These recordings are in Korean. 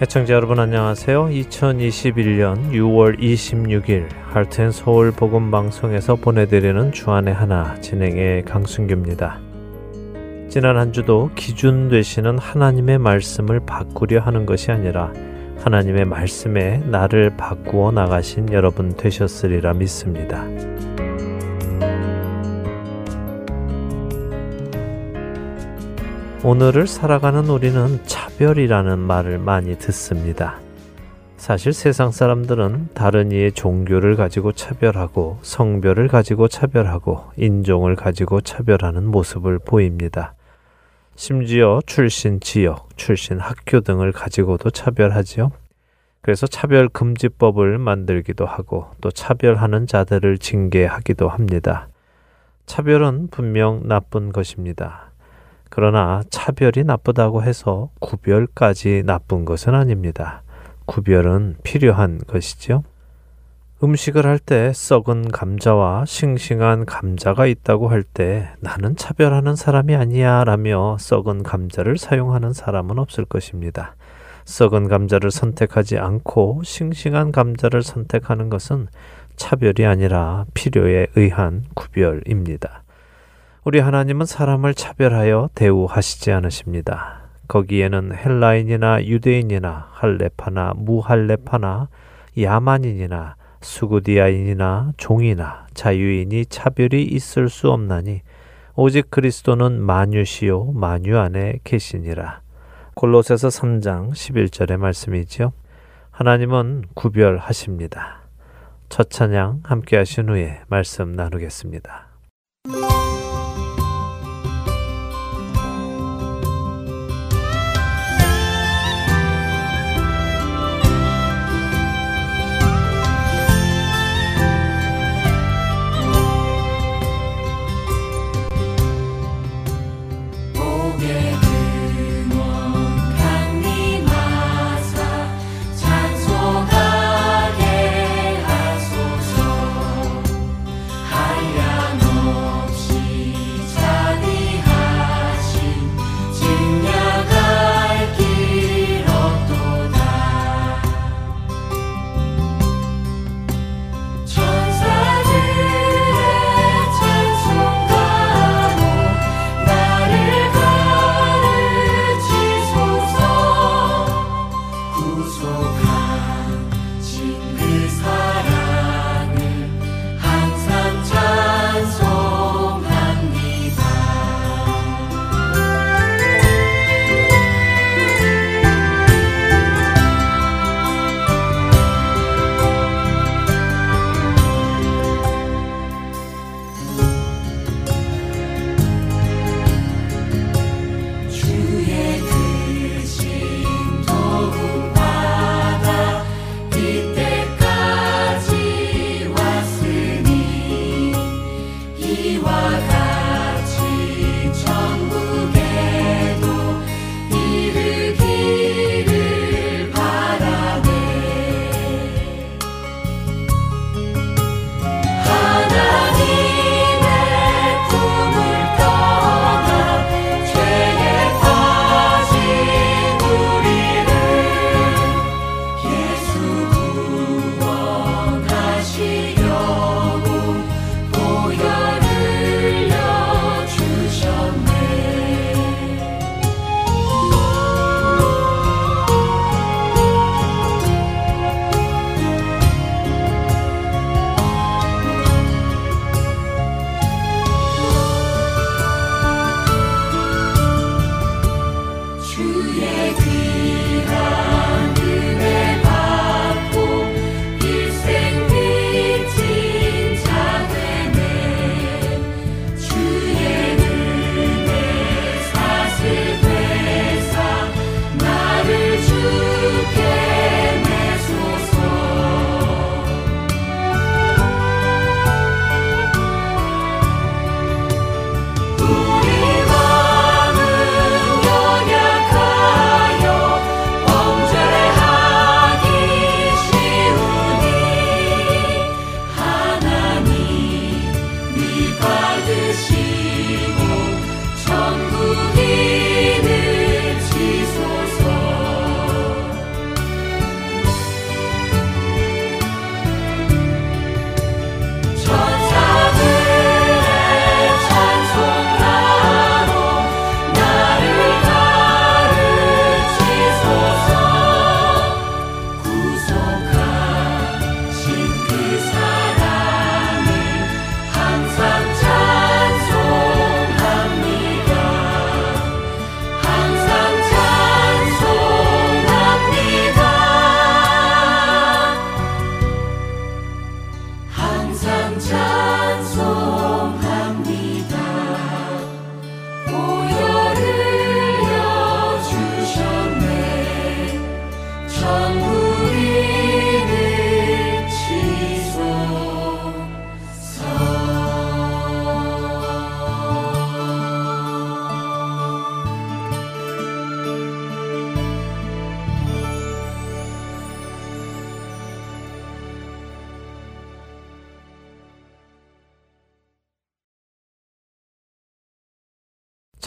애청자 여러분 안녕하세요. 2021년 6월 26일 할텐 서울 복음 방송에서 보내드리는 주안의 하나 진행의 강순규입니다. 지난 한 주도 기준 되시는 하나님의 말씀을 바꾸려 하는 것이 아니라 하나님의 말씀에 나를 바꾸어 나가신 여러분 되셨으리라 믿습니다. 오늘을 살아가는 우리는 차별이라는 말을 많이 듣습니다. 사실 세상 사람들은 다른 이의 종교를 가지고 차별하고 성별을 가지고 차별하고 인종을 가지고 차별하는 모습을 보입니다. 심지어 출신 지역, 출신 학교 등을 가지고도 차별하지요. 그래서 차별금지법을 만들기도 하고 또 차별하는 자들을 징계하기도 합니다. 차별은 분명 나쁜 것입니다. 그러나 차별이 나쁘다고 해서 구별까지 나쁜 것은 아닙니다. 구별은 필요한 것이지요. 음식을 할 때 썩은 감자와 싱싱한 감자가 있다고 할 때 나는 차별하는 사람이 아니야 라며 썩은 감자를 사용하는 사람은 없을 것입니다. 썩은 감자를 선택하지 않고 싱싱한 감자를 선택하는 것은 차별이 아니라 필요에 의한 구별입니다. 우리 하나님은 사람을 차별하여 대우하시지 않으십니다. 거기에는 헬라인이나 유대인이나 할레파나 무할레파나 야만인이나 수구디아인이나 종이나 자유인이 차별이 있을 수 없나니 오직 그리스도는 만유시요 만유 안에 계시니라. 골로새서 3장 11절의 말씀이지요. 하나님은 구별하십니다. 첫 찬양 함께 하신 후에 말씀 나누겠습니다.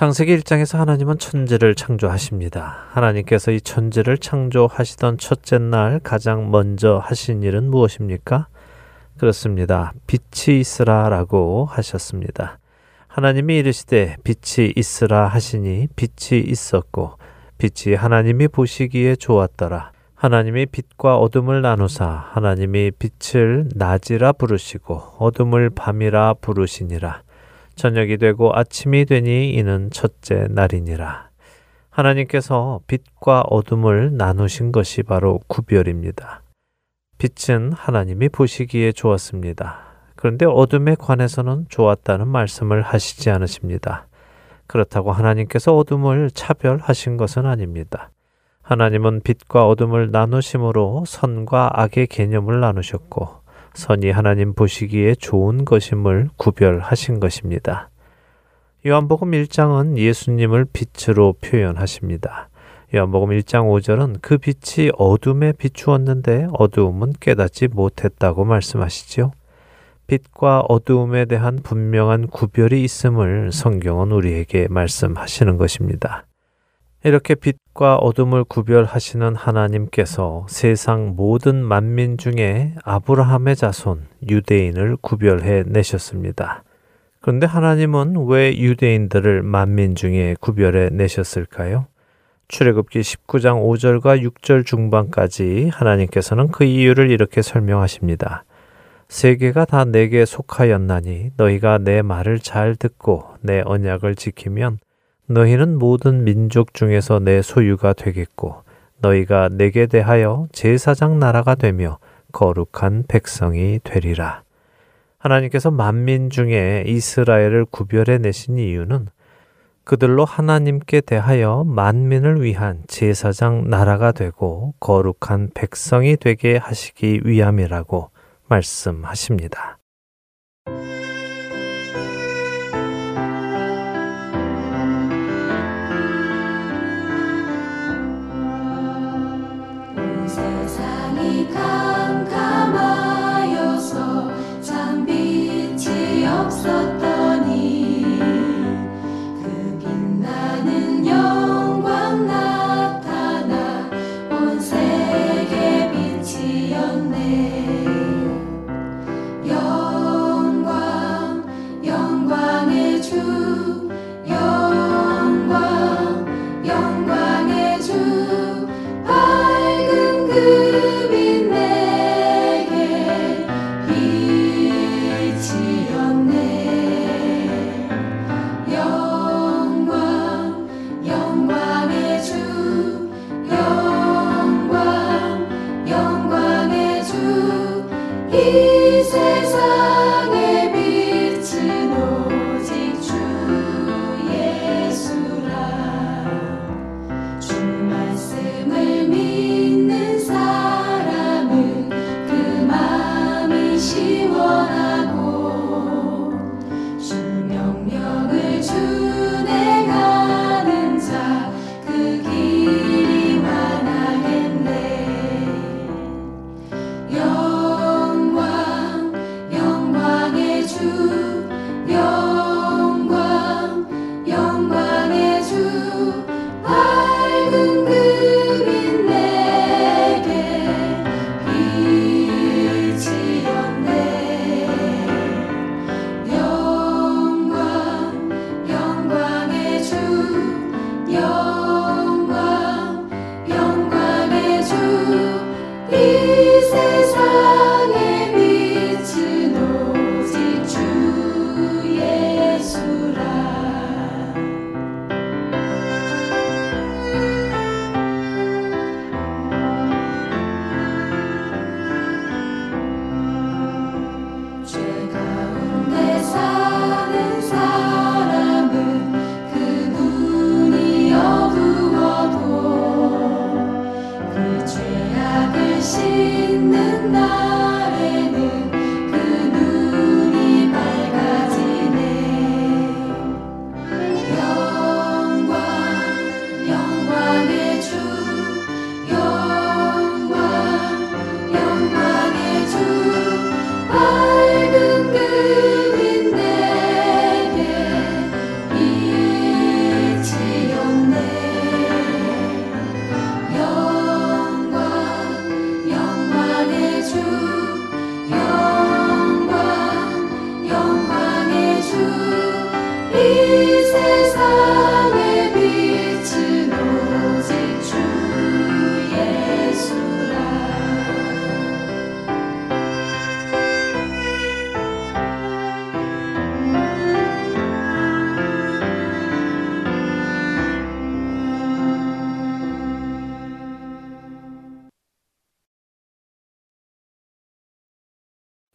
창세기 1장에서 하나님은 천지를 창조하십니다. 하나님께서 이 천지를 창조하시던 첫째 날 가장 먼저 하신 일은 무엇입니까? 그렇습니다. 빛이 있으라라고 하셨습니다. 하나님이 이르시되 빛이 있으라 하시니 빛이 있었고 빛이 하나님이 보시기에 좋았더라. 하나님이 빛과 어둠을 나누사 하나님이 빛을 낮이라 부르시고 어둠을 밤이라 부르시니라. 저녁이 되고 아침이 되니 이는 첫째 날이니라. 하나님께서 빛과 어둠을 나누신 것이 바로 구별입니다. 빛은 하나님이 보시기에 좋았습니다. 그런데 어둠에 관해서는 좋았다는 말씀을 하시지 않으십니다. 그렇다고 하나님께서 어둠을 차별하신 것은 아닙니다. 하나님은 빛과 어둠을 나누심으로 선과 악의 개념을 나누셨고 선이 하나님 보시기에 좋은 것임을 구별하신 것입니다. 요한복음 1장은 예수님을 빛으로 표현하십니다. 요한복음 1장 5절은 그 빛이 어둠에 비추었는데 어두움은 깨닫지 못했다고 말씀하시죠. 빛과 어두움에 대한 분명한 구별이 있음을 성경은 우리에게 말씀하시는 것입니다. 이렇게 빛 과 어둠을 구별하시는 하나님께서 세상 모든 만민 중에 아브라함의 자손 유대인을 구별해 내셨습니다. 그런데 하나님은 왜 유대인들을 만민 중에 구별해 내셨을까요? 출애굽기 19장 5절과 6절 중반까지 하나님께서는 그 이유를 이렇게 설명하십니다. 세계가 다 내게 속하였나니 너희가 내 말을 잘 듣고 내 언약을 지키면 너희는 모든 민족 중에서 내 소유가 되겠고 너희가 내게 대하여 제사장 나라가 되며 거룩한 백성이 되리라. 하나님께서 만민 중에 이스라엘을 구별해 내신 이유는 그들로 하나님께 대하여 만민을 위한 제사장 나라가 되고 거룩한 백성이 되게 하시기 위함이라고 말씀하십니다. sotto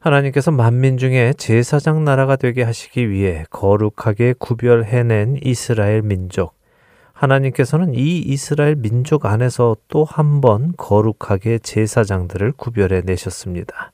하나님께서 만민 중에 제사장 나라가 되게 하시기 위해 거룩하게 구별해낸 이스라엘 민족. 하나님께서는 이 이스라엘 민족 안에서 또 한 번 거룩하게 제사장들을 구별해 내셨습니다.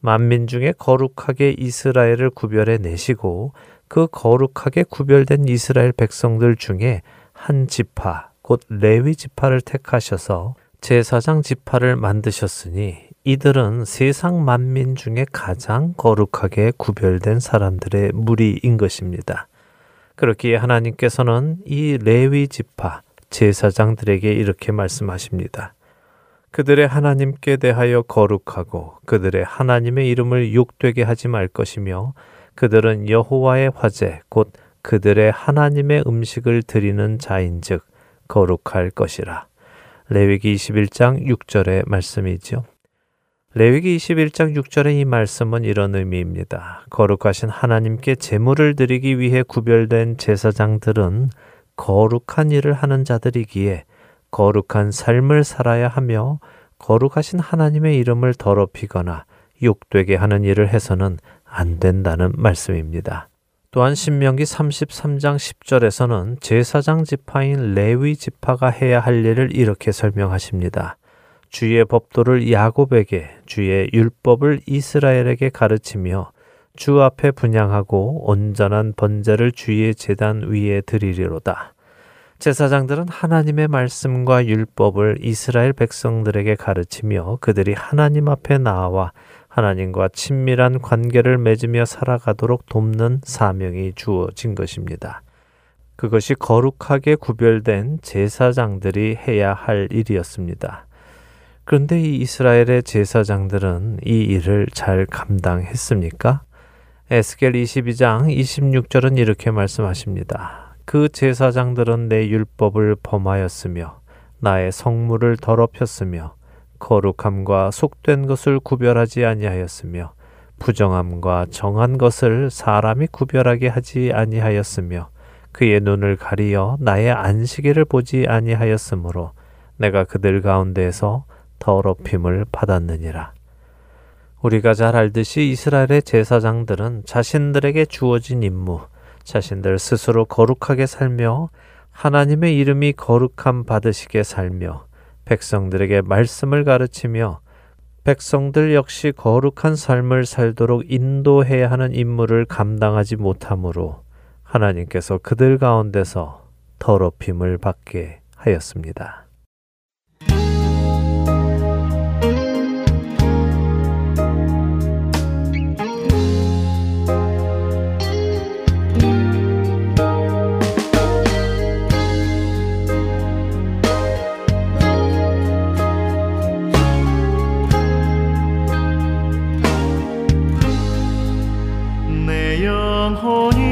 만민 중에 거룩하게 이스라엘을 구별해 내시고 그 거룩하게 구별된 이스라엘 백성들 중에 한 지파, 곧 레위 지파를 택하셔서 제사장 지파를 만드셨으니 이들은 세상 만민 중에 가장 거룩하게 구별된 사람들의 무리인 것입니다. 그렇기에 하나님께서는 이 레위 지파 제사장들에게 이렇게 말씀하십니다. 그들의 하나님께 대하여 거룩하고 그들의 하나님의 이름을 욕되게 하지 말 것이며 그들은 여호와의 화제 곧 그들의 하나님의 음식을 드리는 자인즉 거룩할 것이라. 레위기 21장 6절의 말씀이지요. 레위기 21장 6절의 이 말씀은 이런 의미입니다. 거룩하신 하나님께 제물을 드리기 위해 구별된 제사장들은 거룩한 일을 하는 자들이기에 거룩한 삶을 살아야 하며 거룩하신 하나님의 이름을 더럽히거나 욕되게 하는 일을 해서는 안 된다는 말씀입니다. 또한 신명기 33장 10절에서는 제사장 지파인 레위 지파가 해야 할 일을 이렇게 설명하십니다. 주의 법도를 야곱에게 주의 율법을 이스라엘에게 가르치며 주 앞에 분양하고 온전한 번제를 주의 제단 위에 드리리로다. 제사장들은 하나님의 말씀과 율법을 이스라엘 백성들에게 가르치며 그들이 하나님 앞에 나와 하나님과 친밀한 관계를 맺으며 살아가도록 돕는 사명이 주어진 것입니다. 그것이 거룩하게 구별된 제사장들이 해야 할 일이었습니다. 그런데 이 이스라엘의 제사장들은 이 일을 잘 감당했습니까? 에스겔 22장 26절은 이렇게 말씀하십니다. 그 제사장들은 내 율법을 범하였으며 나의 성물을 더럽혔으며 거룩함과 속된 것을 구별하지 아니하였으며 부정함과 정한 것을 사람이 구별하게 하지 아니하였으며 그의 눈을 가리어 나의 안식일을 보지 아니하였으므로 내가 그들 가운데에서 더럽힘을 받았느니라. 우리가 잘 알듯이 이스라엘의 제사장들은 자신들에게 주어진 임무, 자신들 스스로 거룩하게 살며 하나님의 이름이 거룩함 받으시게 살며 백성들에게 말씀을 가르치며 백성들 역시 거룩한 삶을 살도록 인도해야 하는 임무를 감당하지 못하므로 하나님께서 그들 가운데서 더럽힘을 받게 하였습니다. 영혼이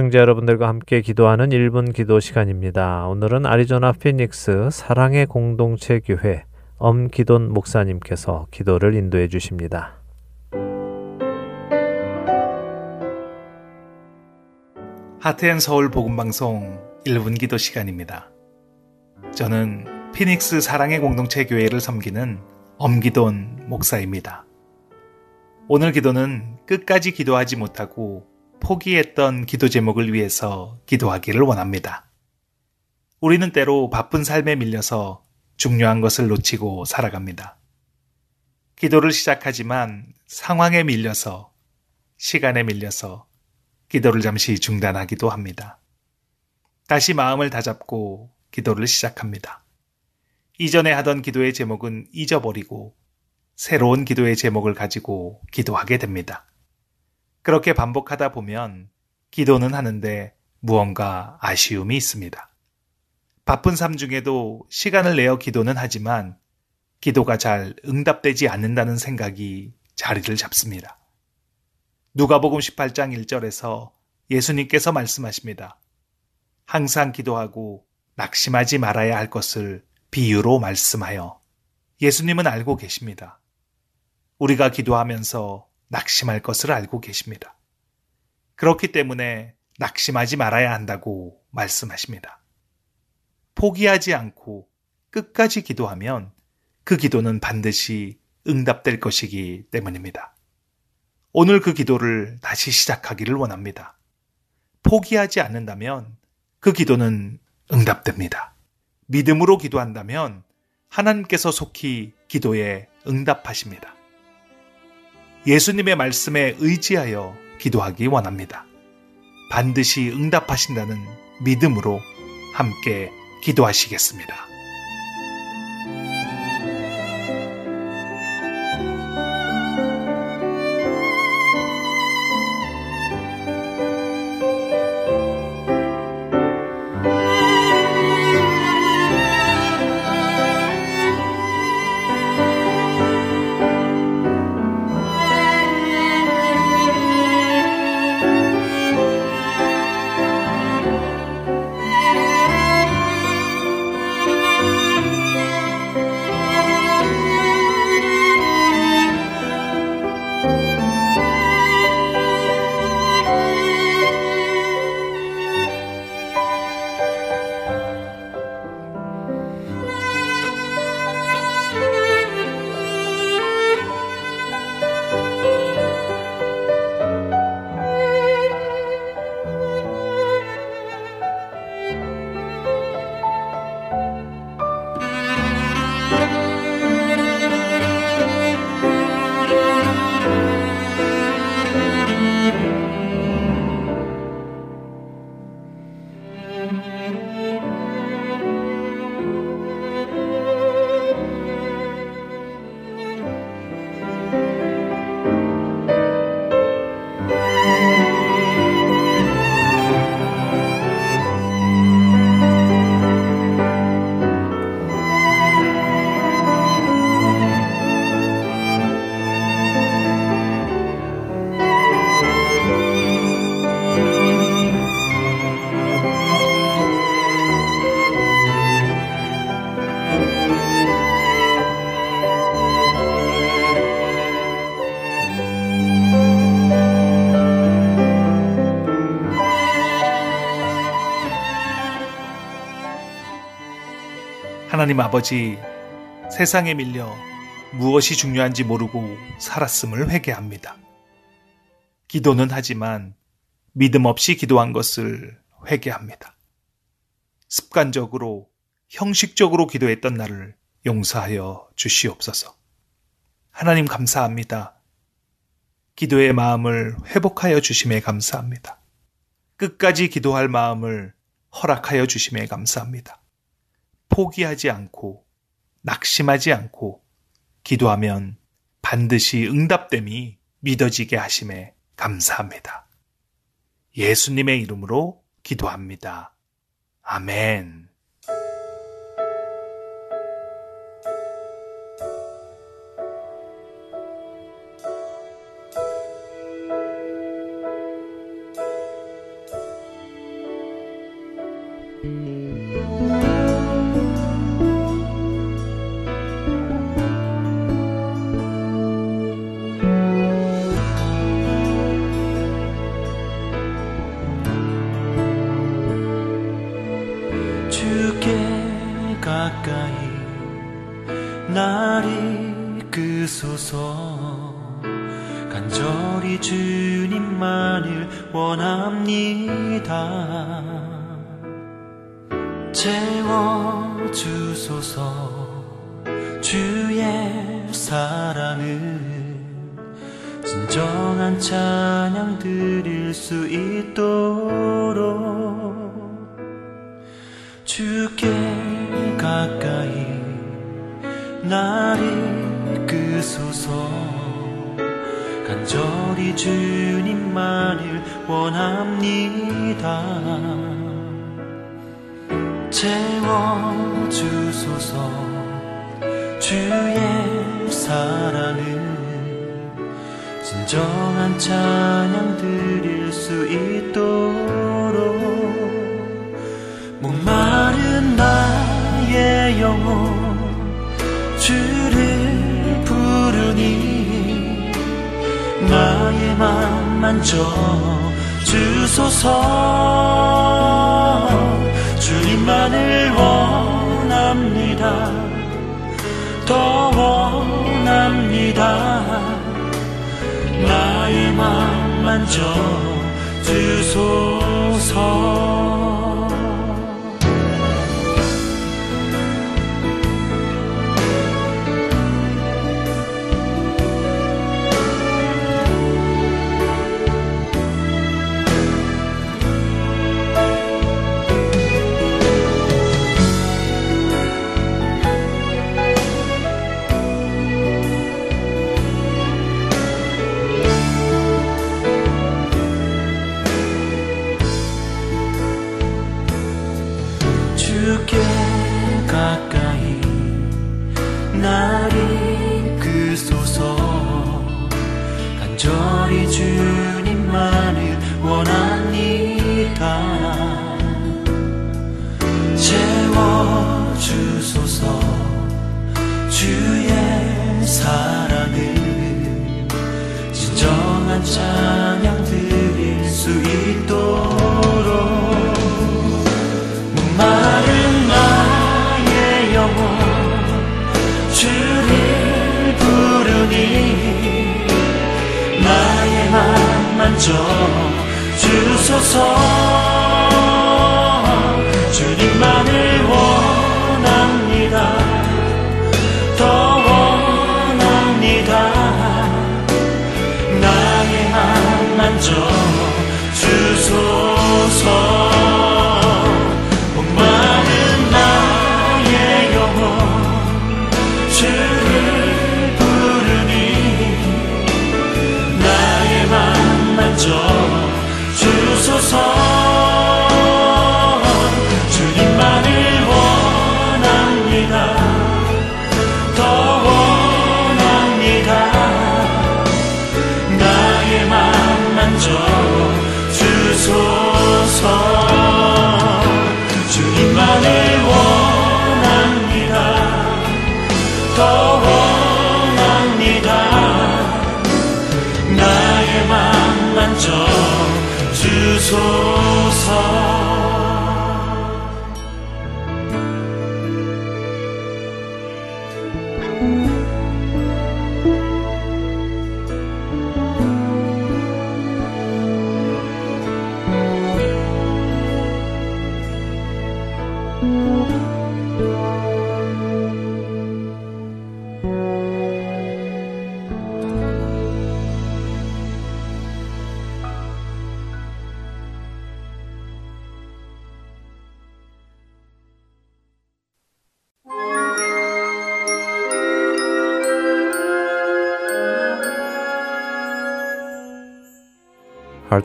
애청자 여러분들과 함께 기도하는 1분 기도 시간입니다. 오늘은 아리조나 피닉스 사랑의 공동체 교회 엄기돈 목사님께서 기도를 인도해 주십니다. 하트앤 서울 복음 방송 1분 기도 시간입니다. 저는 피닉스 사랑의 공동체 교회를 섬기는 엄기돈 목사입니다. 오늘 기도는 끝까지 기도하지 못하고 포기했던 기도 제목을 위해서 기도하기를 원합니다. 우리는 때로 바쁜 삶에 밀려서 중요한 것을 놓치고 살아갑니다. 기도를 시작하지만 상황에 밀려서, 시간에 밀려서 기도를 잠시 중단하기도 합니다. 다시 마음을 다잡고 기도를 시작합니다. 이전에 하던 기도의 제목은 잊어버리고 새로운 기도의 제목을 가지고 기도하게 됩니다. 그렇게 반복하다 보면 기도는 하는데 무언가 아쉬움이 있습니다. 바쁜 삶 중에도 시간을 내어 기도는 하지만 기도가 잘 응답되지 않는다는 생각이 자리를 잡습니다. 누가복음 18장 1절에서 예수님께서 말씀하십니다. 항상 기도하고 낙심하지 말아야 할 것을 비유로 말씀하여 예수님은 알고 계십니다. 우리가 기도하면서 낙심할 것을 알고 계십니다. 그렇기 때문에 낙심하지 말아야 한다고 말씀하십니다. 포기하지 않고 끝까지 기도하면 그 기도는 반드시 응답될 것이기 때문입니다. 오늘 그 기도를 다시 시작하기를 원합니다. 포기하지 않는다면 그 기도는 응답됩니다. 믿음으로 기도한다면 하나님께서 속히 기도에 응답하십니다. 예수님의 말씀에 의지하여 기도하기 원합니다. 반드시 응답하신다는 믿음으로 함께 기도하시겠습니다. 하나님 아버지, 세상에 밀려 무엇이 중요한지 모르고 살았음을 회개합니다. 기도는 하지만 믿음 없이 기도한 것을 회개합니다. 습관적으로, 형식적으로 기도했던 나를 용서하여 주시옵소서. 하나님 감사합니다. 기도의 마음을 회복하여 주심에 감사합니다. 끝까지 기도할 마음을 허락하여 주심에 감사합니다. 포기하지 않고 낙심하지 않고 기도하면 반드시 응답됨이 믿어지게 하심에 감사합니다. 예수님의 이름으로 기도합니다. 아멘.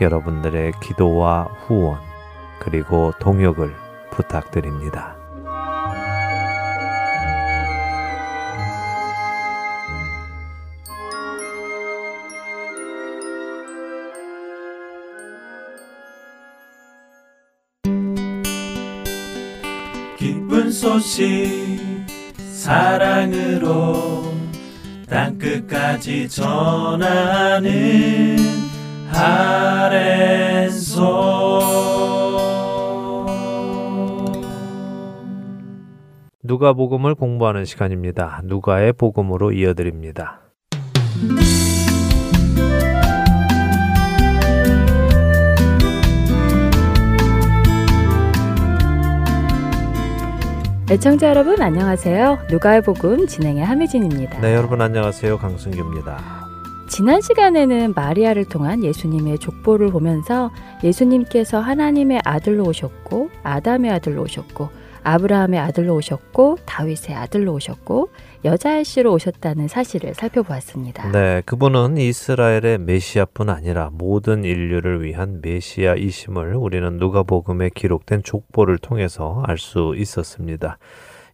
여러분들의 기도와 후원 그리고 동역을 부탁드립니다. 기쁜 소식 사랑으로 땅끝까지 전하는 누가복음을 공부하는 시간입니다. 누가의 복음으로 이어드립니다. 애청자 여러분 안녕하세요. 누가의 복음 진행의 함혜진입니다. 네, 여러분 안녕하세요. 강승규입니다. 지난 시간에는 마리아를 통한 예수님의 족보를 보면서 예수님께서 하나님의 아들로 오셨고 아담의 아들로 오셨고 아브라함의 아들로 오셨고 다윗의 아들로 오셨고 여자의 씨로 오셨다는 사실을 살펴보았습니다. 네, 그분은 이스라엘의 메시아뿐 아니라 모든 인류를 위한 메시아이심을 우리는 누가복음에 기록된 족보를 통해서 알 수 있었습니다.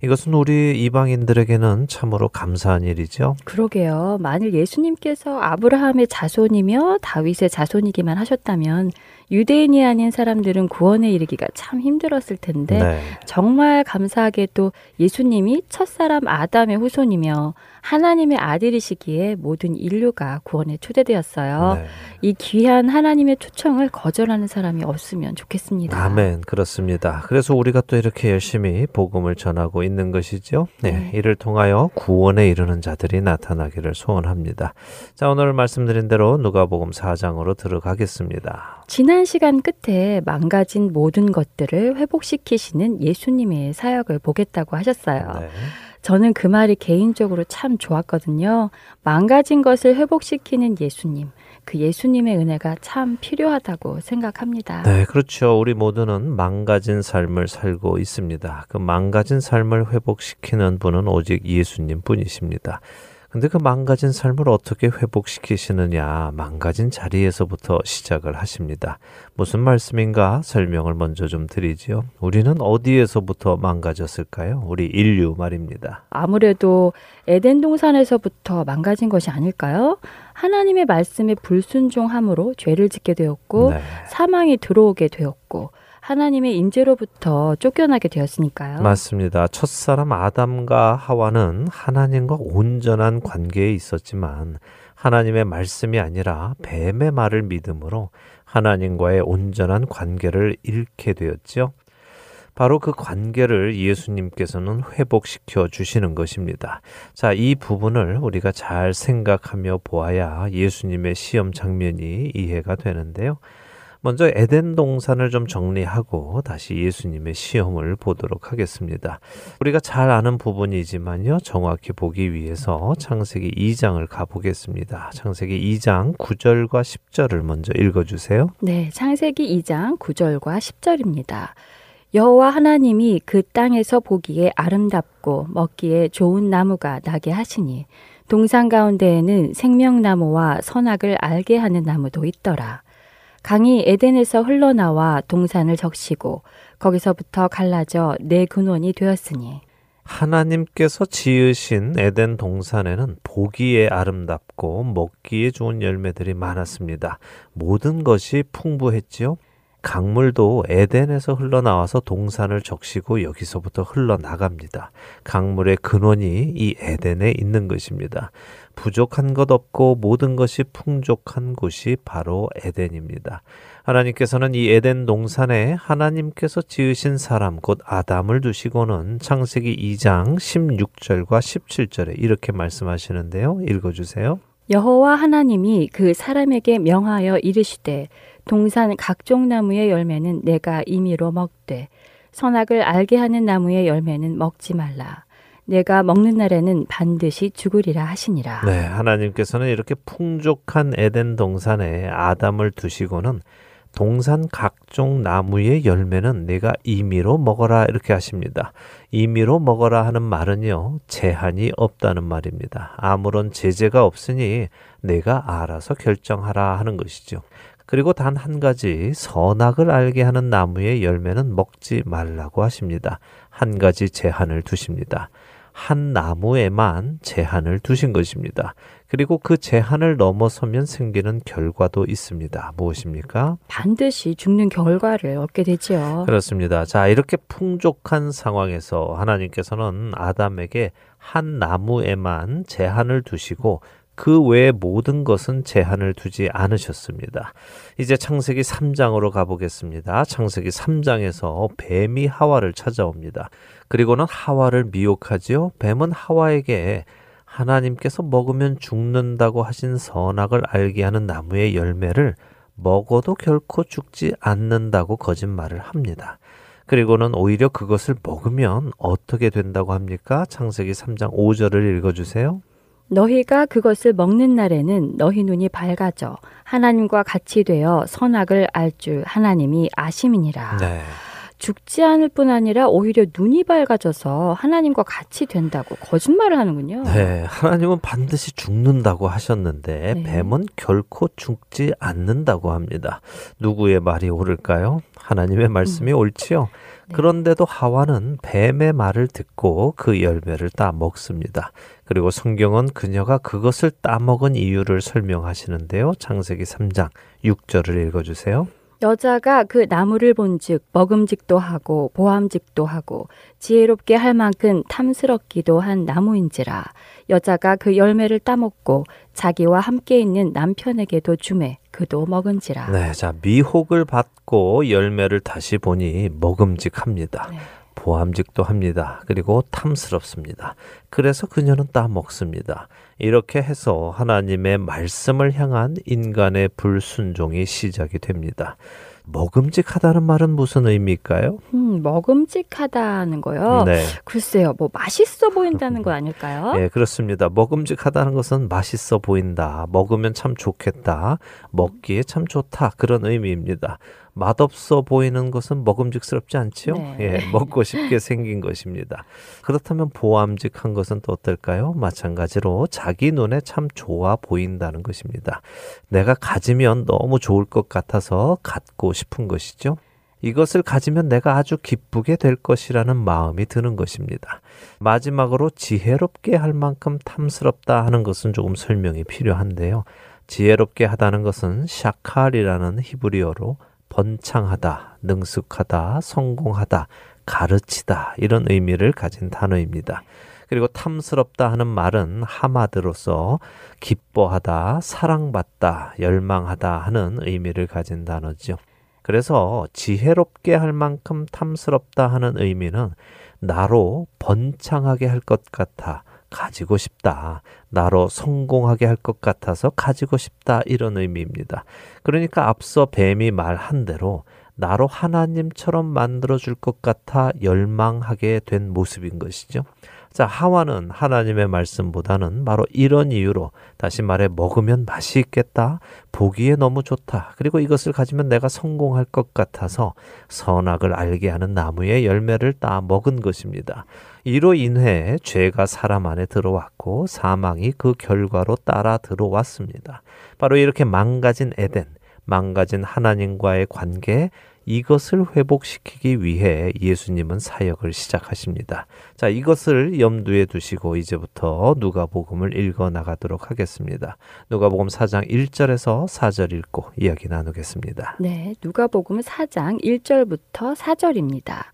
이것은 우리 이방인들에게는 참으로 감사한 일이죠. 그러게요. 만일 예수님께서 아브라함의 자손이며 다윗의 자손이기만 하셨다면 유대인이 아닌 사람들은 구원에 이르기가 참 힘들었을 텐데 네. 정말 감사하게도 예수님이 첫사람 아담의 후손이며 하나님의 아들이시기에 모든 인류가 구원에 초대되었어요. 네. 이 귀한 하나님의 초청을 거절하는 사람이 없으면 좋겠습니다. 아멘. 그렇습니다. 그래서 우리가 또 이렇게 열심히 복음을 전하고 있는 것이죠. 네. 네. 이를 통하여 구원에 이르는 자들이 나타나기를 소원합니다. 자, 오늘 말씀드린 대로 누가복음 4장으로 들어가겠습니다. 지난 시간 끝에 망가진 모든 것들을 회복시키시는 예수님의 사역을 보겠다고 하셨어요. 네. 저는 그 말이 개인적으로 참 좋았거든요. 망가진 것을 회복시키는 예수님. 그 예수님의 은혜가 참 필요하다고 생각합니다. 네, 그렇죠. 우리 모두는 망가진 삶을 살고 있습니다. 그 망가진 삶을 회복시키는 분은 오직 예수님 뿐이십니다. 근데 그 망가진 삶을 어떻게 회복시키시느냐, 망가진 자리에서부터 시작을 하십니다. 무슨 말씀인가 설명을 먼저 좀 드리지요. 우리는 어디에서부터 망가졌을까요? 우리 인류 말입니다. 아무래도 에덴 동산에서부터 망가진 것이 아닐까요? 하나님의 말씀에 불순종함으로 죄를 짓게 되었고 네. 사망이 들어오게 되었고 하나님의 인재로부터 쫓겨나게 되었으니까요. 맞습니다. 첫사람 아담과 하와는 하나님과 온전한 관계에 있었지만 하나님의 말씀이 아니라 뱀의 말을 믿음으로 하나님과의 온전한 관계를 잃게 되었죠. 바로 그 관계를 예수님께서는 회복시켜 주시는 것입니다. 자, 이 부분을 우리가 잘 생각하며 보아야 예수님의 시험 장면이 이해가 되는데요. 먼저 에덴 동산을 좀 정리하고 다시 예수님의 시험을 보도록 하겠습니다. 우리가 잘 아는 부분이지만요. 정확히 보기 위해서 창세기 2장을 가보겠습니다. 창세기 2장 9절과 10절을 먼저 읽어 주세요. 네, 창세기 2장 9절과 10절입니다. 여호와 하나님이 그 땅에서 보기에 아름답고 먹기에 좋은 나무가 나게 하시니 동산 가운데에는 생명나무와 선악을 알게 하는 나무도 있더라. 강이 에덴에서 흘러나와 동산을 적시고 거기서부터 갈라져 내 근원이 되었으니 하나님께서 지으신 에덴 동산에는 보기에 아름답고 먹기에 좋은 열매들이 많았습니다. 모든 것이 풍부했지요. 강물도 에덴에서 흘러나와서 동산을 적시고 여기서부터 흘러나갑니다. 강물의 근원이 이 에덴에 있는 것입니다. 부족한 것 없고 모든 것이 풍족한 곳이 바로 에덴입니다. 하나님께서는 이 에덴 동산에 하나님께서 지으신 사람 곧 아담을 두시고는 창세기 2장 16절과 17절에 이렇게 말씀하시는데요. 읽어 주세요. 여호와 하나님이 그 사람에게 명하여 이르시되 동산 각종 나무의 열매는 내가 임의로 먹되 선악을 알게 하는 나무의 열매는 먹지 말라. 내가 먹는 날에는 반드시 죽으리라 하시니라. 네, 하나님께서는 이렇게 풍족한 에덴 동산에 아담을 두시고는 동산 각종 나무의 열매는 내가 임의로 먹어라 이렇게 하십니다. 임의로 먹어라 하는 말은요, 제한이 없다는 말입니다. 아무런 제재가 없으니 내가 알아서 결정하라 하는 것이죠. 그리고 단 한 가지 선악을 알게 하는 나무의 열매는 먹지 말라고 하십니다. 한 가지 제한을 두십니다. 한 나무에만 제한을 두신 것입니다. 그리고 그 제한을 넘어서면 생기는 결과도 있습니다. 무엇입니까? 반드시 죽는 결과를 얻게 되지요. 그렇습니다. 자, 이렇게 풍족한 상황에서 하나님께서는 아담에게 한 나무에만 제한을 두시고 그 외의 모든 것은 제한을 두지 않으셨습니다. 이제 창세기 3장으로 가보겠습니다. 창세기 3장에서 뱀이 하와를 찾아옵니다. 그리고는 하와를 미혹하지요. 뱀은 하와에게 하나님께서 먹으면 죽는다고 하신 선악을 알게 하는 나무의 열매를 먹어도 결코 죽지 않는다고 거짓말을 합니다. 그리고는 오히려 그것을 먹으면 어떻게 된다고 합니까? 창세기 3장 5절을 읽어주세요. 너희가 그것을 먹는 날에는 너희 눈이 밝아져 하나님과 같이 되어 선악을 알 줄 하나님이 아심이니라. 네. 죽지 않을 뿐 아니라 오히려 눈이 밝아져서 하나님과 같이 된다고 거짓말을 하는군요. 네, 하나님은 반드시 죽는다고 하셨는데 네. 뱀은 결코 죽지 않는다고 합니다. 누구의 말이 옳을까요? 하나님의 말씀이 옳지요. 네. 그런데도 하와는 뱀의 말을 듣고 그 열매를 따 먹습니다. 그리고 성경은 그녀가 그것을 따 먹은 이유를 설명하시는데요. 창세기 3장 6절을 읽어 주세요. 여자가 그 나무를 본즉 먹음직도 하고 보암직도 하고 지혜롭게 할 만큼 탐스럽기도 한 나무인지라 여자가 그 열매를 따먹고 자기와 함께 있는 남편에게도 주매 그도 먹은지라 네, 자 미혹을 받고 열매를 다시 보니 먹음직합니다. 네. 보암직도 합니다. 그리고 탐스럽습니다. 그래서 그녀는 따 먹습니다. 이렇게 해서 하나님의 말씀을 향한 인간의 불순종이 시작이 됩니다. 먹음직하다는 말은 무슨 의미일까요? 음, 먹음직하다는 거요. 네. 글쎄요, 뭐 맛있어 보인다는 거 아닐까요? 네, 그렇습니다. 먹음직하다는 것은 맛있어 보인다. 먹으면 참 좋겠다. 먹기에 참 좋다. 그런 의미입니다. 맛없어 보이는 것은 먹음직스럽지 않지요? 네. 예, 먹고 싶게 생긴 것입니다. 그렇다면 보암직한 것은 또 어떨까요? 마찬가지로 자기 눈에 참 좋아 보인다는 것입니다. 내가 가지면 너무 좋을 것 같아서 갖고 싶은 것이죠. 이것을 가지면 내가 아주 기쁘게 될 것이라는 마음이 드는 것입니다. 마지막으로 지혜롭게 할 만큼 탐스럽다 하는 것은 조금 설명이 필요한데요. 지혜롭게 하다는 것은 샤칼이라는 히브리어로 번창하다, 능숙하다, 성공하다, 가르치다 이런 의미를 가진 단어입니다. 그리고 탐스럽다 하는 말은 하마드로서 기뻐하다, 사랑받다, 열망하다 하는 의미를 가진 단어죠. 그래서 지혜롭게 할 만큼 탐스럽다 하는 의미는 나로 번창하게 할 것 같아 가지고 싶다. 나로 성공하게 할 것 같아서 가지고 싶다. 이런 의미입니다. 그러니까 앞서 뱀이 말한 대로 나로 하나님처럼 만들어 줄 것 같아 열망하게 된 모습인 것이죠. 자, 하와는 하나님의 말씀보다는 바로 이런 이유로 다시 말해 먹으면 맛이 있겠다. 보기에 너무 좋다. 그리고 이것을 가지면 내가 성공할 것 같아서 선악을 알게 하는 나무의 열매를 따 먹은 것입니다. 이로 인해 죄가 사람 안에 들어왔고 사망이 그 결과로 따라 들어왔습니다. 바로 이렇게 망가진 에덴, 망가진 하나님과의 관계, 이것을 회복시키기 위해 예수님은 사역을 시작하십니다. 자, 이것을 염두에 두시고 이제부터 누가복음을 읽어 나가도록 하겠습니다. 누가복음 4장 1절에서 4절 읽고 이야기 나누겠습니다. 네, 누가복음 4장 1절부터 4절입니다.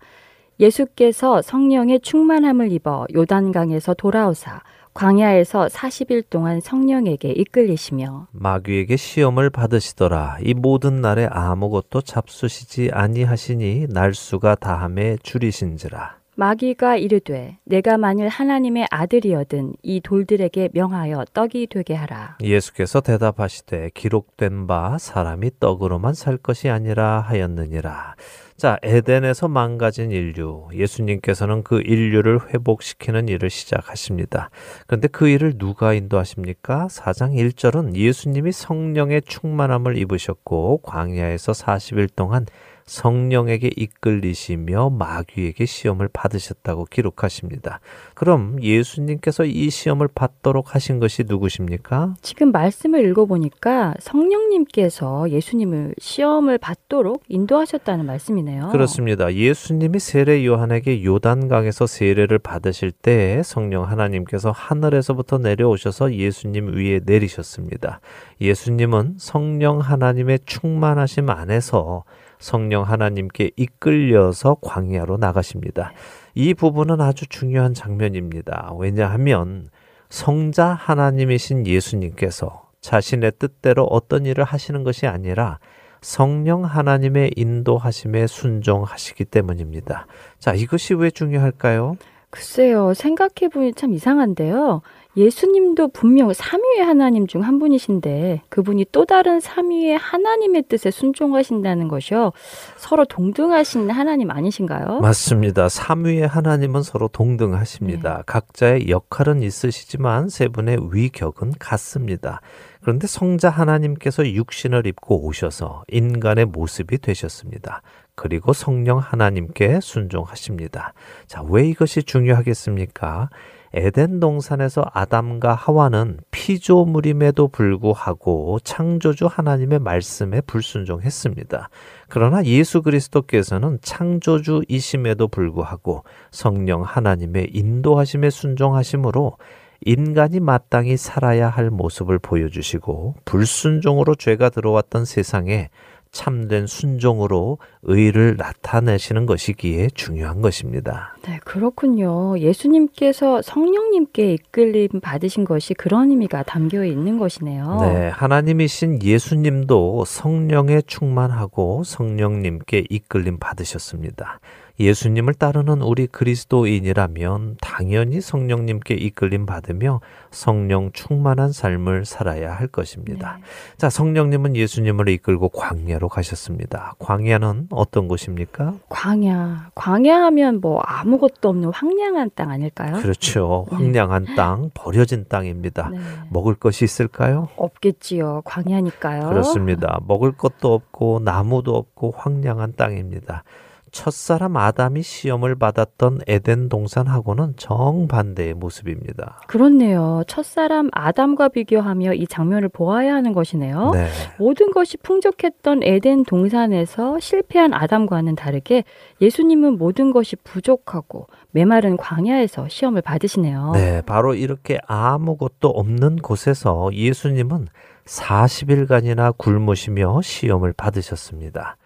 예수께서 성령의 충만함을 입어 요단강에서 돌아오사 광야에서 40일 동안 성령에게 이끌리시며 마귀에게 시험을 받으시더라. 이 모든 날에 아무것도 잡수시지 아니하시니 날수가 다함에 줄이신지라. 마귀가 이르되 내가 만일 하나님의 아들이여든 이 돌들에게 명하여 떡이 되게 하라. 예수께서 대답하시되 기록된 바 사람이 떡으로만 살 것이 아니라 하였느니라. 자, 에덴에서 망가진 인류. 예수님께서는 그 인류를 회복시키는 일을 시작하십니다. 그런데 그 일을 누가 인도하십니까? 4장 1절은 예수님이 성령의 충만함을 입으셨고 광야에서 40일 동안 성령에게 이끌리시며 마귀에게 시험을 받으셨다고 기록하십니다. 그럼 예수님께서 이 시험을 받도록 하신 것이 누구십니까? 지금 말씀을 읽어보니까 성령님께서 예수님을 시험을 받도록 인도하셨다는 말씀이네요. 그렇습니다. 예수님이 세례 요한에게 요단강에서 세례를 받으실 때 성령 하나님께서 하늘에서부터 내려오셔서 예수님 위에 내리셨습니다. 예수님은 성령 하나님의 충만하심 안에서 성령 하나님께 이끌려서 광야로 나가십니다. 이 부분은 아주 중요한 장면입니다. 왜냐하면 성자 하나님이신 예수님께서 자신의 뜻대로 어떤 일을 하시는 것이 아니라 성령 하나님의 인도하심에 순종하시기 때문입니다. 자, 이것이 왜 중요할까요? 글쎄요, 생각해보니 참 이상한데요. 예수님도 분명 삼위의 하나님 중 한 분이신데 그분이 또 다른 삼위의 하나님의 뜻에 순종하신다는 것이요. 서로 동등하신 하나님 아니신가요? 맞습니다. 삼위의 하나님은 서로 동등하십니다. 네. 각자의 역할은 있으시지만 세 분의 위격은 같습니다. 그런데 성자 하나님께서 육신을 입고 오셔서 인간의 모습이 되셨습니다. 그리고 성령 하나님께 순종하십니다. 자, 왜 이것이 중요하겠습니까? 에덴 동산에서 아담과 하와는 피조물임에도 불구하고 창조주 하나님의 말씀에 불순종했습니다. 그러나 예수 그리스도께서는 창조주이심에도 불구하고 성령 하나님의 인도하심에 순종하심으로 인간이 마땅히 살아야 할 모습을 보여주시고 불순종으로 죄가 들어왔던 세상에 참된 순종으로 의를 나타내시는 것이기에 중요한 것입니다. 네, 그렇군요. 예수님께서 성령님께 이끌림 받으신 것이 그런 의미가 담겨 있는 것이네요. 네, 하나님이신 예수님도 성령에 충만하고 성령님께 이끌림 받으셨습니다. 예수님을 따르는 우리 그리스도인이라면 당연히 성령님께 이끌림 받으며 성령 충만한 삶을 살아야 할 것입니다. 네. 자, 성령님은 예수님을 이끌고 광야로 가셨습니다. 광야는 어떤 곳입니까? 광야. 광야하면 뭐 아무것도 없는 황량한 땅 아닐까요? 그렇죠. 네. 황량한 네. 땅, 버려진 땅입니다. 네. 먹을 것이 있을까요? 없겠지요. 광야니까요. 그렇습니다. 먹을 것도 없고 나무도 없고 황량한 땅입니다. 첫사람 아담이 시험을 받았던 에덴 동산하고는 정반대의 모습입니다. 그렇네요. 첫사람 아담과 비교하며 이 장면을 보아야 하는 것이네요. 네. 모든 것이 풍족했던 에덴 동산에서 실패한 아담과는 다르게 예수님은 모든 것이 부족하고 메마른 광야에서 시험을 받으시네요. 네, 바로 이렇게 아무것도 없는 곳에서 예수님은 40일간이나 굶으시며 시험을 받으셨습니다.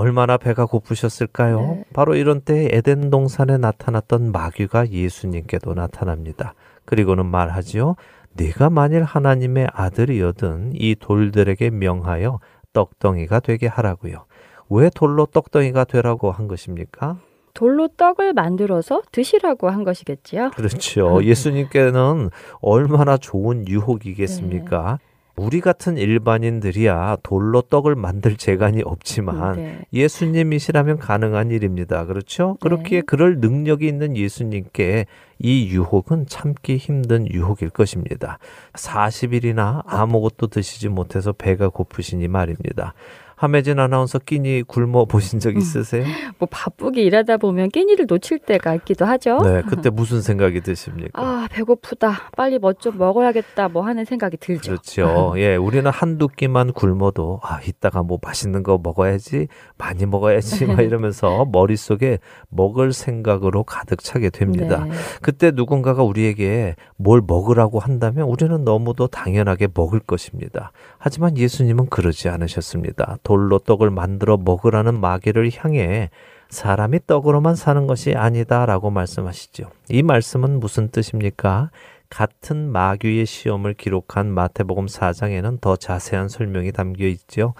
얼마나 배가 고프셨을까요? 네. 바로 이런 때 에덴 동산에 나타났던 마귀가 예수님께도 나타납니다. 그리고는 말하지요. 네가 만일 하나님의 아들이여든 이 돌들에게 명하여 떡덩이가 되게 하라고요. 왜 돌로 떡덩이가 되라고 한 것입니까? 돌로 떡을 만들어서 드시라고 한 것이겠지요. 그렇죠. 예수님께는 얼마나 좋은 유혹이겠습니까? 네. 우리 같은 일반인들이야 돌로 떡을 만들 재간이 없지만 네. 예수님이시라면 가능한 일입니다. 그렇죠? 네. 그렇기에 그럴 능력이 있는 예수님께 이 유혹은 참기 힘든 유혹일 것입니다. 40일이나 아무것도 드시지 못해서 배가 고프시니 말입니다. 함혜진 아나운서 끼니 굶어 보신 적 음. 있으세요? 뭐 바쁘게 일하다 보면 끼니를 놓칠 때가 있기도 하죠. 네, 그때 무슨 생각이 드십니까? 아, 배고프다. 빨리 뭐 좀 먹어야겠다. 뭐 하는 생각이 들죠. 그렇죠. 예, 우리는 한두 끼만 굶어도 아, 이따가 뭐 맛있는 거 먹어야지, 많이 먹어야지 막 이러면서 머릿속에 먹을 생각으로 가득 차게 됩니다. 네. 그때 누군가가 우리에게 뭘 먹으라고 한다면 우리는 너무도 당연하게 먹을 것입니다. 하지만 예수님은 그러지 않으셨습니다. 돌로 떡을 만들어 먹으라는 마귀를 향해 사람이 떡으로만 사는 것이 아니다라고 말씀하시죠. 이 말씀은 무슨 뜻입니까? 같은 마귀의 시험을 기록한 마태복음 4장에는 더 자세한 설명이 담겨 있죠.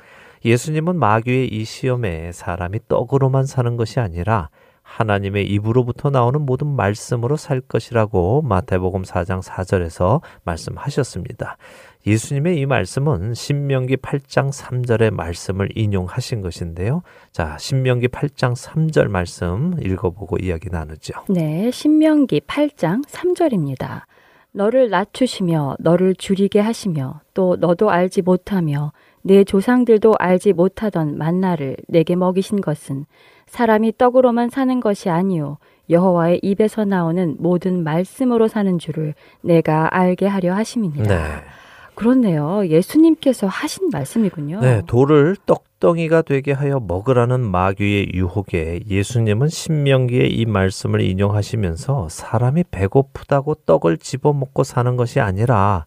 예수님은 마귀의 이 시험에 사람이 떡으로만 사는 것이 아니라 하나님의 입으로부터 나오는 모든 말씀으로 살 것이라고 마태복음 4장 4절에서 말씀하셨습니다. 예수님의 이 말씀은 신명기 8장 3절의 말씀을 인용하신 것인데요. 자, 신명기 8장 3절 말씀 읽어보고 이야기 나누죠. 네, 신명기 8장 3절입니다. 너를 낮추시며 너를 줄이게 하시며 또 너도 알지 못하며 내 조상들도 알지 못하던 만나를 내게 먹이신 것은 사람이 떡으로만 사는 것이 아니요 여호와의 입에서 나오는 모든 말씀으로 사는 줄을 내가 알게 하려 하심이니라. 네. 그렇네요. 예수님께서 하신 말씀이군요. 네, 돌을 떡덩이가 되게 하여 먹으라는 마귀의 유혹에 예수님은 신명기의 이 말씀을 인용하시면서 사람이 배고프다고 떡을 집어 먹고 사는 것이 아니라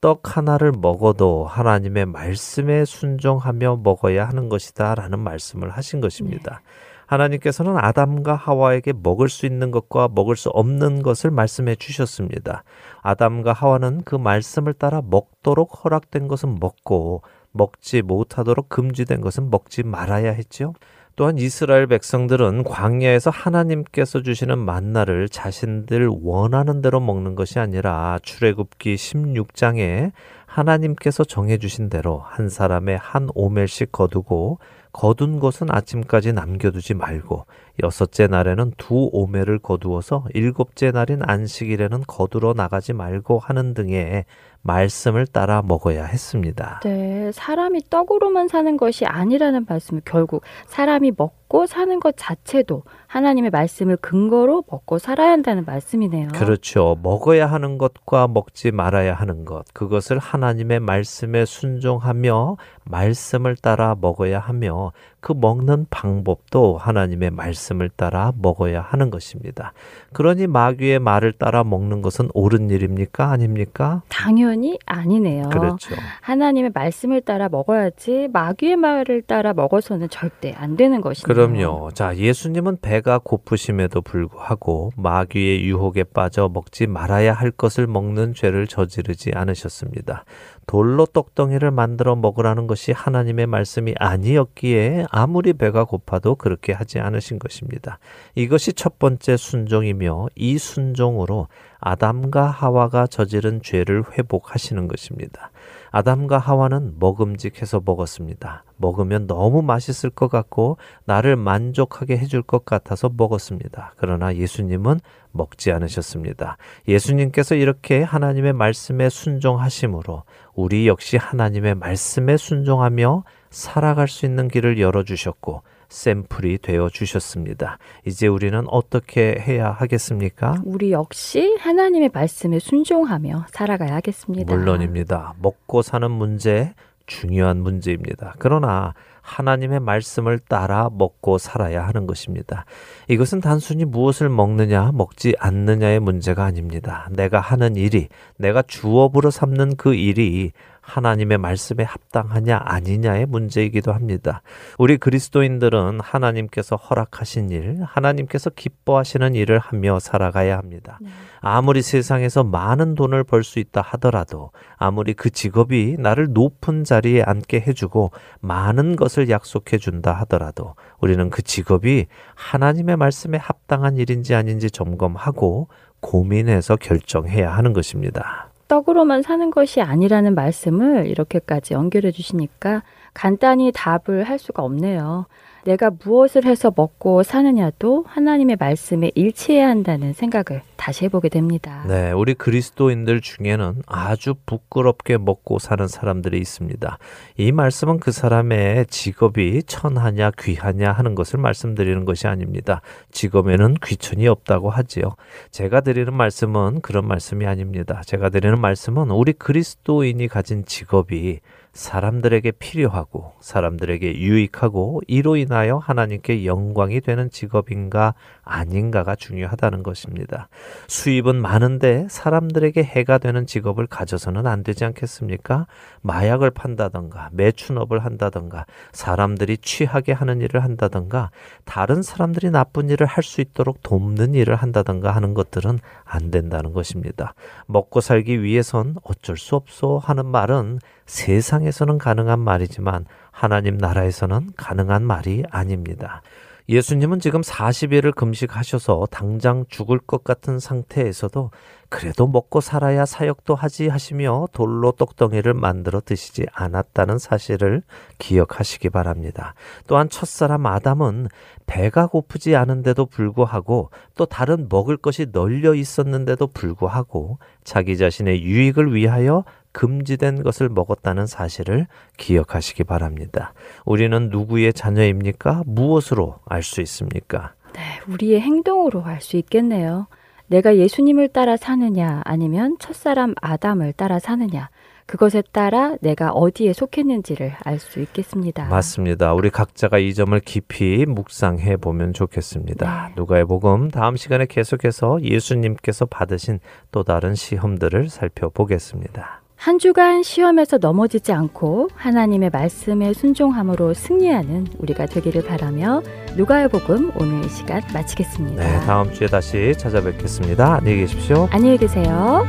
떡 하나를 먹어도 하나님의 말씀에 순종하며 먹어야 하는 것이다 라는 말씀을 하신 것입니다. 네. 하나님께서는 아담과 하와에게 먹을 수 있는 것과 먹을 수 없는 것을 말씀해 주셨습니다. 아담과 하와는 그 말씀을 따라 먹도록 허락된 것은 먹고 먹지 못하도록 금지된 것은 먹지 말아야 했지요. 또한 이스라엘 백성들은 광야에서 하나님께서 주시는 만나를 자신들 원하는 대로 먹는 것이 아니라 출애굽기 16장에 하나님께서 정해 주신 대로 한 사람의 한 오멜씩 거두고 거둔 것은 아침까지 남겨두지 말고 여섯째 날에는 두 오매를 거두어서 일곱째 날인 안식일에는 거두러 나가지 말고 하는 등의 말씀을 따라 먹어야 했습니다. 네, 사람이 떡으로만 사는 것이 아니라는 말씀을 결국 사람이 먹고 사는 것 자체도 하나님의 말씀을 근거로 먹고 살아야 한다는 말씀이네요. 그렇죠. 먹어야 하는 것과 먹지 말아야 하는 것, 그것을 하나님의 말씀에 순종하며 말씀을 따라 먹어야 하며 그 먹는 방법도 하나님의 말씀을 따라 먹어야 하는 것입니다. 그러니 마귀의 말을 따라 먹는 것은 옳은 일입니까? 아닙니까? 당연히 아니네요. 그렇죠. 하나님의 말씀을 따라 먹어야지 마귀의 말을 따라 먹어서는 절대 안 되는 것이죠. 그럼요. 자, 예수님은 배가 고프심에도 불구하고 마귀의 유혹에 빠져 먹지 말아야 할 것을 먹는 죄를 저지르지 않으셨습니다. 돌로 떡덩이를 만들어 먹으라는 것이 하나님의 말씀이 아니었기에 아무리 배가 고파도 그렇게 하지 않으신 것입니다. 이것이 첫 번째 순종이며 이 순종으로 아담과 하와가 저지른 죄를 회복하시는 것입니다. 아담과 하와는 먹음직해서 먹었습니다. 먹으면 너무 맛있을 것 같고 나를 만족하게 해줄 것 같아서 먹었습니다. 그러나 예수님은 먹지 않으셨습니다. 예수님께서 이렇게 하나님의 말씀에 순종하심으로 우리 역시 하나님의 말씀에 순종하며 살아갈 수 있는 길을 열어주셨고 샘플이 되어 주셨습니다. 이제 우리는 어떻게 해야 하겠습니까? 우리 역시 하나님의 말씀에 순종하며 살아가야 하겠습니다. 물론입니다. 먹고 사는 문제 중요한 문제입니다. 그러나 하나님의 말씀을 따라 먹고 살아야 하는 것입니다. 이것은 단순히 무엇을 먹느냐, 먹지 않느냐의 문제가 아닙니다. 내가 하는 일이, 내가 주업으로 삼는 그 일이 하나님의 말씀에 합당하냐 아니냐의 문제이기도 합니다. 우리 그리스도인들은 하나님께서 허락하신 일, 하나님께서 기뻐하시는 일을 하며 살아가야 합니다. 네. 아무리 세상에서 많은 돈을 벌 수 있다 하더라도 아무리 그 직업이 나를 높은 자리에 앉게 해주고 많은 것을 약속해 준다 하더라도 우리는 그 직업이 하나님의 말씀에 합당한 일인지 아닌지 점검하고 고민해서 결정해야 하는 것입니다. 떡으로만 사는 것이 아니라는 말씀을 이렇게까지 연결해 주시니까 간단히 답을 할 수가 없네요. 내가 무엇을 해서 먹고 사느냐도 하나님의 말씀에 일치해야 한다는 생각을 다시 해보게 됩니다. 네, 우리 그리스도인들 중에는 아주 부끄럽게 먹고 사는 사람들이 있습니다. 이 말씀은 그 사람의 직업이 천하냐 귀하냐 하는 것을 말씀드리는 것이 아닙니다. 직업에는 귀천이 없다고 하지요. 제가 드리는 말씀은 그런 말씀이 아닙니다. 제가 드리는 말씀은 우리 그리스도인이 가진 직업이 사람들에게 필요하고 사람들에게 유익하고 이로 인하여 하나님께 영광이 되는 직업인가 아닌가가 중요하다는 것입니다. 수입은 많은데 사람들에게 해가 되는 직업을 가져서는 안 되지 않겠습니까? 마약을 판다던가 매춘업을 한다던가 사람들이 취하게 하는 일을 한다던가 다른 사람들이 나쁜 일을 할 수 있도록 돕는 일을 한다던가 하는 것들은 안 된다는 것입니다. 먹고 살기 위해선 어쩔 수 없어 하는 말은 세상에서는 가능한 말이지만 하나님 나라에서는 가능한 말이 아닙니다. 예수님은 지금 40일을 금식하셔서 당장 죽을 것 같은 상태에서도 그래도 먹고 살아야 사역도 하지 하시며 돌로 떡덩이를 만들어 드시지 않았다는 사실을 기억하시기 바랍니다. 또한 첫사람 아담은 배가 고프지 않은데도 불구하고 또 다른 먹을 것이 널려 있었는데도 불구하고 자기 자신의 유익을 위하여 금지된 것을 먹었다는 사실을 기억하시기 바랍니다. 우리는 누구의 자녀입니까? 무엇으로 알 수 있습니까? 네, 우리의 행동으로 알 수 있겠네요. 내가 예수님을 따라 사느냐, 아니면 첫사람 아담을 따라 사느냐, 그것에 따라 내가 어디에 속했는지를 알 수 있겠습니다. 맞습니다. 우리 각자가 이 점을 깊이 묵상해 보면 좋겠습니다. 네. 누가의 복음 다음 시간에 계속해서 예수님께서 받으신 또 다른 시험들을 살펴보겠습니다. 한 주간 시험에서 넘어지지 않고 하나님의 말씀에 순종함으로 승리하는 우리가 되기를 바라며 누가의 복음 오늘 이 시간 마치겠습니다. 네, 다음 주에 다시 찾아뵙겠습니다. 안녕히 계십시오. 안녕히 계세요.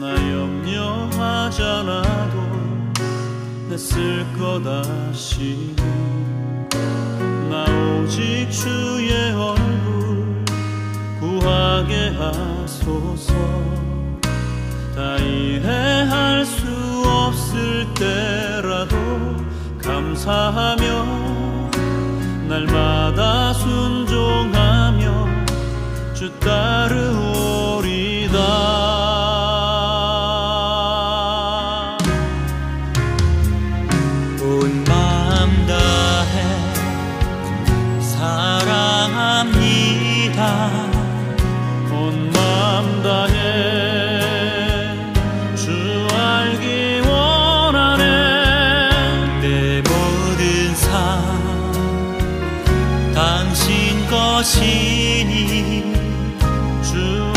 나 염려하잖아도 냈을 거다 시니 나 오직 주의 얼굴 구하게 하소서. 다 이해할 수 없을 때라도 감사하며 날마다 순종하며 주 따르오 것이니 주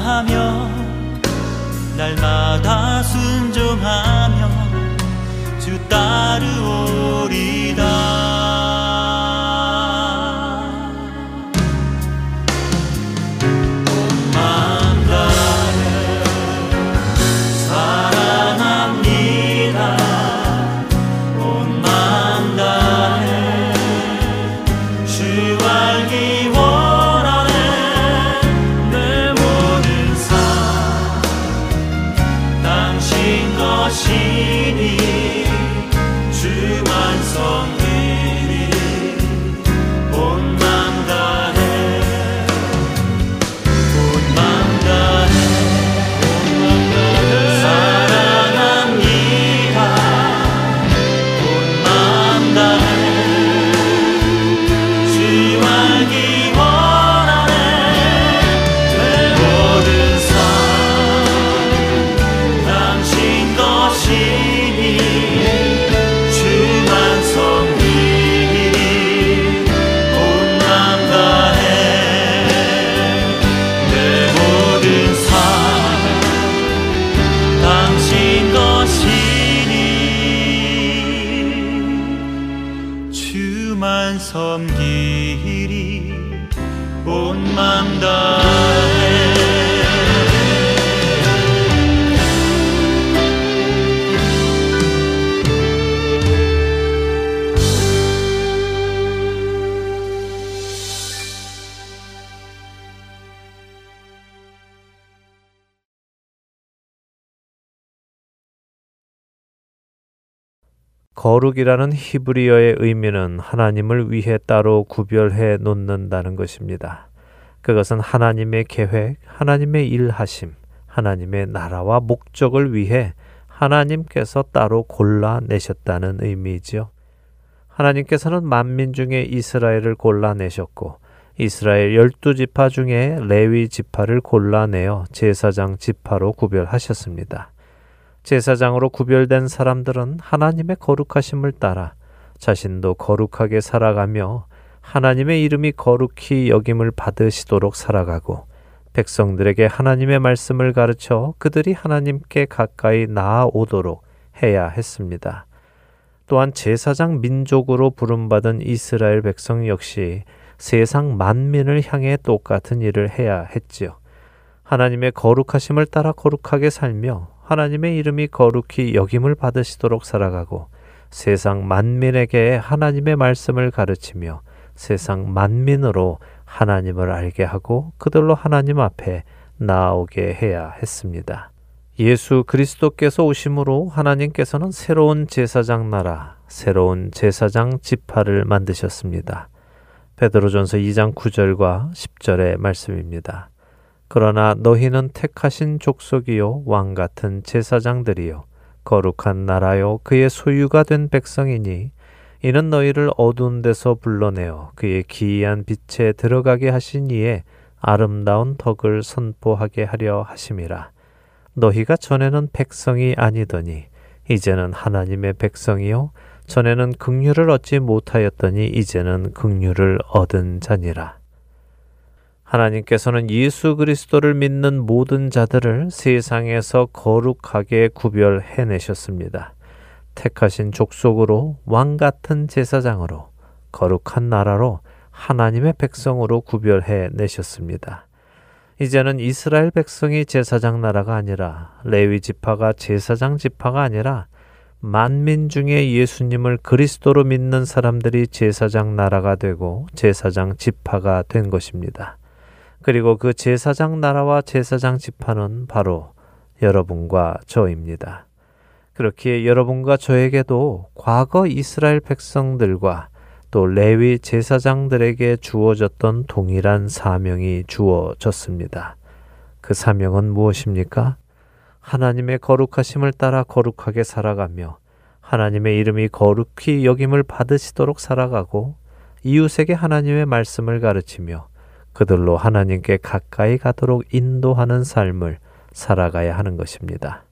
hami 거룩이라는 히브리어의 의미는 하나님을 위해 따로 구별해 놓는다는 것입니다. 그것은 하나님의 계획, 하나님의 일하심, 하나님의 나라와 목적을 위해 하나님께서 따로 골라내셨다는 의미지요. 하나님께서는 만민 중에 이스라엘을 골라내셨고 이스라엘 열두 지파 중에 레위 지파를 골라내어 제사장 지파로 구별하셨습니다. 제사장으로 구별된 사람들은 하나님의 거룩하심을 따라 자신도 거룩하게 살아가며 하나님의 이름이 거룩히 여김을 받으시도록 살아가고 백성들에게 하나님의 말씀을 가르쳐 그들이 하나님께 가까이 나아오도록 해야 했습니다. 또한 제사장 민족으로 부름받은 이스라엘 백성 역시 세상 만민을 향해 똑같은 일을 해야 했지요. 하나님의 거룩하심을 따라 거룩하게 살며 하나님의 이름이 거룩히 여김을 받으시도록 살아가고 세상 만민에게 하나님의 말씀을 가르치며 세상 만민으로 하나님을 알게 하고 그들로 하나님 앞에 나아오게 해야 했습니다. 예수 그리스도께서 오심으로 하나님께서는 새로운 제사장 나라, 새로운 제사장 지파를 만드셨습니다. 베드로전서 2장 9절과 10절의 말씀입니다. 그러나 너희는 택하신 족속이요 왕 같은 제사장들이요 거룩한 나라요 그의 소유가 된 백성이니 이는 너희를 어두운 데서 불러내어 그의 기이한 빛에 들어가게 하신 이에 아름다운 덕을 선포하게 하려 하심이라. 너희가 전에는 백성이 아니더니 이제는 하나님의 백성이요 전에는 긍휼을 얻지 못하였더니 이제는 긍휼을 얻은 자니라. 하나님께서는 예수 그리스도를 믿는 모든 자들을 세상에서 거룩하게 구별해 내셨습니다. 택하신 족속으로 왕 같은 제사장으로 거룩한 나라로 하나님의 백성으로 구별해 내셨습니다. 이제는 이스라엘 백성이 제사장 나라가 아니라 레위 지파가 제사장 지파가 아니라 만민 중에 예수님을 그리스도로 믿는 사람들이 제사장 나라가 되고 제사장 지파가 된 것입니다. 그리고 그 제사장 나라와 제사장 지파는 바로 여러분과 저입니다. 그렇기에 여러분과 저에게도 과거 이스라엘 백성들과 또 레위 제사장들에게 주어졌던 동일한 사명이 주어졌습니다. 그 사명은 무엇입니까? 하나님의 거룩하심을 따라 거룩하게 살아가며 하나님의 이름이 거룩히 여김을 받으시도록 살아가고 이웃에게 하나님의 말씀을 가르치며 그들로 하나님께 가까이 가도록 인도하는 삶을 살아가야 하는 것입니다.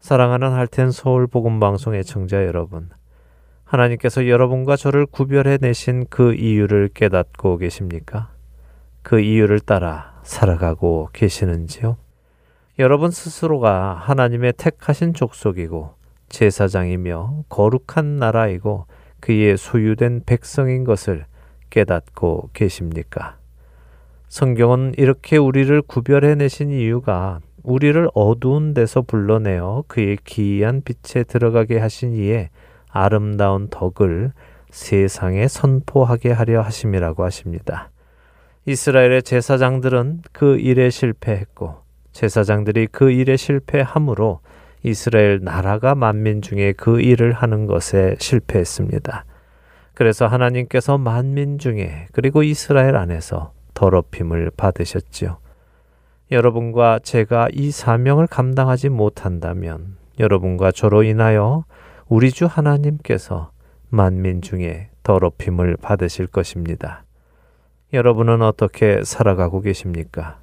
사랑하는 할텐 서울 복음 방송의 청자 여러분, 하나님께서 여러분과 저를 구별해 내신 그 이유를 깨닫고 계십니까? 그 이유를 따라 살아가고 계시는지요? 여러분 스스로가 하나님의 택하신 족속이고 제사장이며 거룩한 나라이고 그의 소유된 백성인 것을 깨닫고 계십니까? 성경은 이렇게 우리를 구별해 내신 이유가 우리를 어두운 데서 불러내어 그의 기이한 빛에 들어가게 하신 이에 아름다운 덕을 세상에 선포하게 하려 하심이라고 하십니다. 이스라엘의 제사장들은 그 일에 실패했고 제사장들이 그 일에 실패함으로 이스라엘 나라가 만민 중에 그 일을 하는 것에 실패했습니다. 그래서 하나님께서 만민 중에 그리고 이스라엘 안에서 더럽힘을 받으셨지요. 여러분과 제가 이 사명을 감당하지 못한다면 여러분과 저로 인하여 우리 주 하나님께서 만민 중에 더럽힘을 받으실 것입니다. 여러분은 어떻게 살아가고 계십니까?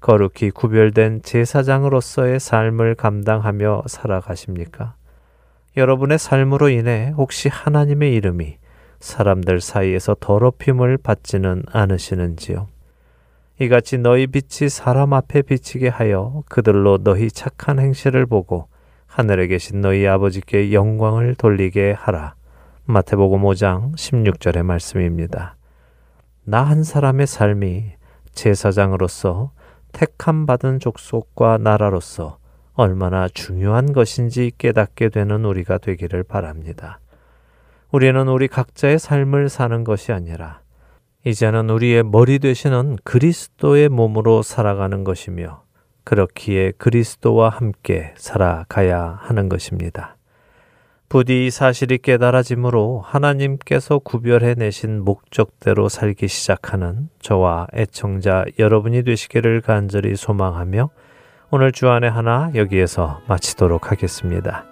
거룩히 구별된 제사장으로서의 삶을 감당하며 살아가십니까? 여러분의 삶으로 인해 혹시 하나님의 이름이 사람들 사이에서 더럽힘을 받지는 않으시는지요? 이같이 너희 빛이 사람 앞에 비치게 하여 그들로 너희 착한 행실을 보고 하늘에 계신 너희 아버지께 영광을 돌리게 하라. 마태복음 5장 16절의 말씀입니다. 나 한 사람의 삶이 제사장으로서 택함 받은 족속과 나라로서 얼마나 중요한 것인지 깨닫게 되는 우리가 되기를 바랍니다. 우리는 우리 각자의 삶을 사는 것이 아니라 이제는 우리의 머리 되시는 그리스도의 몸으로 살아가는 것이며 그렇기에 그리스도와 함께 살아가야 하는 것입니다. 부디 사실이 깨달아지므로 하나님께서 구별해 내신 목적대로 살기 시작하는 저와 애청자 여러분이 되시기를 간절히 소망하며 오늘 주안의 하나 여기에서 마치도록 하겠습니다.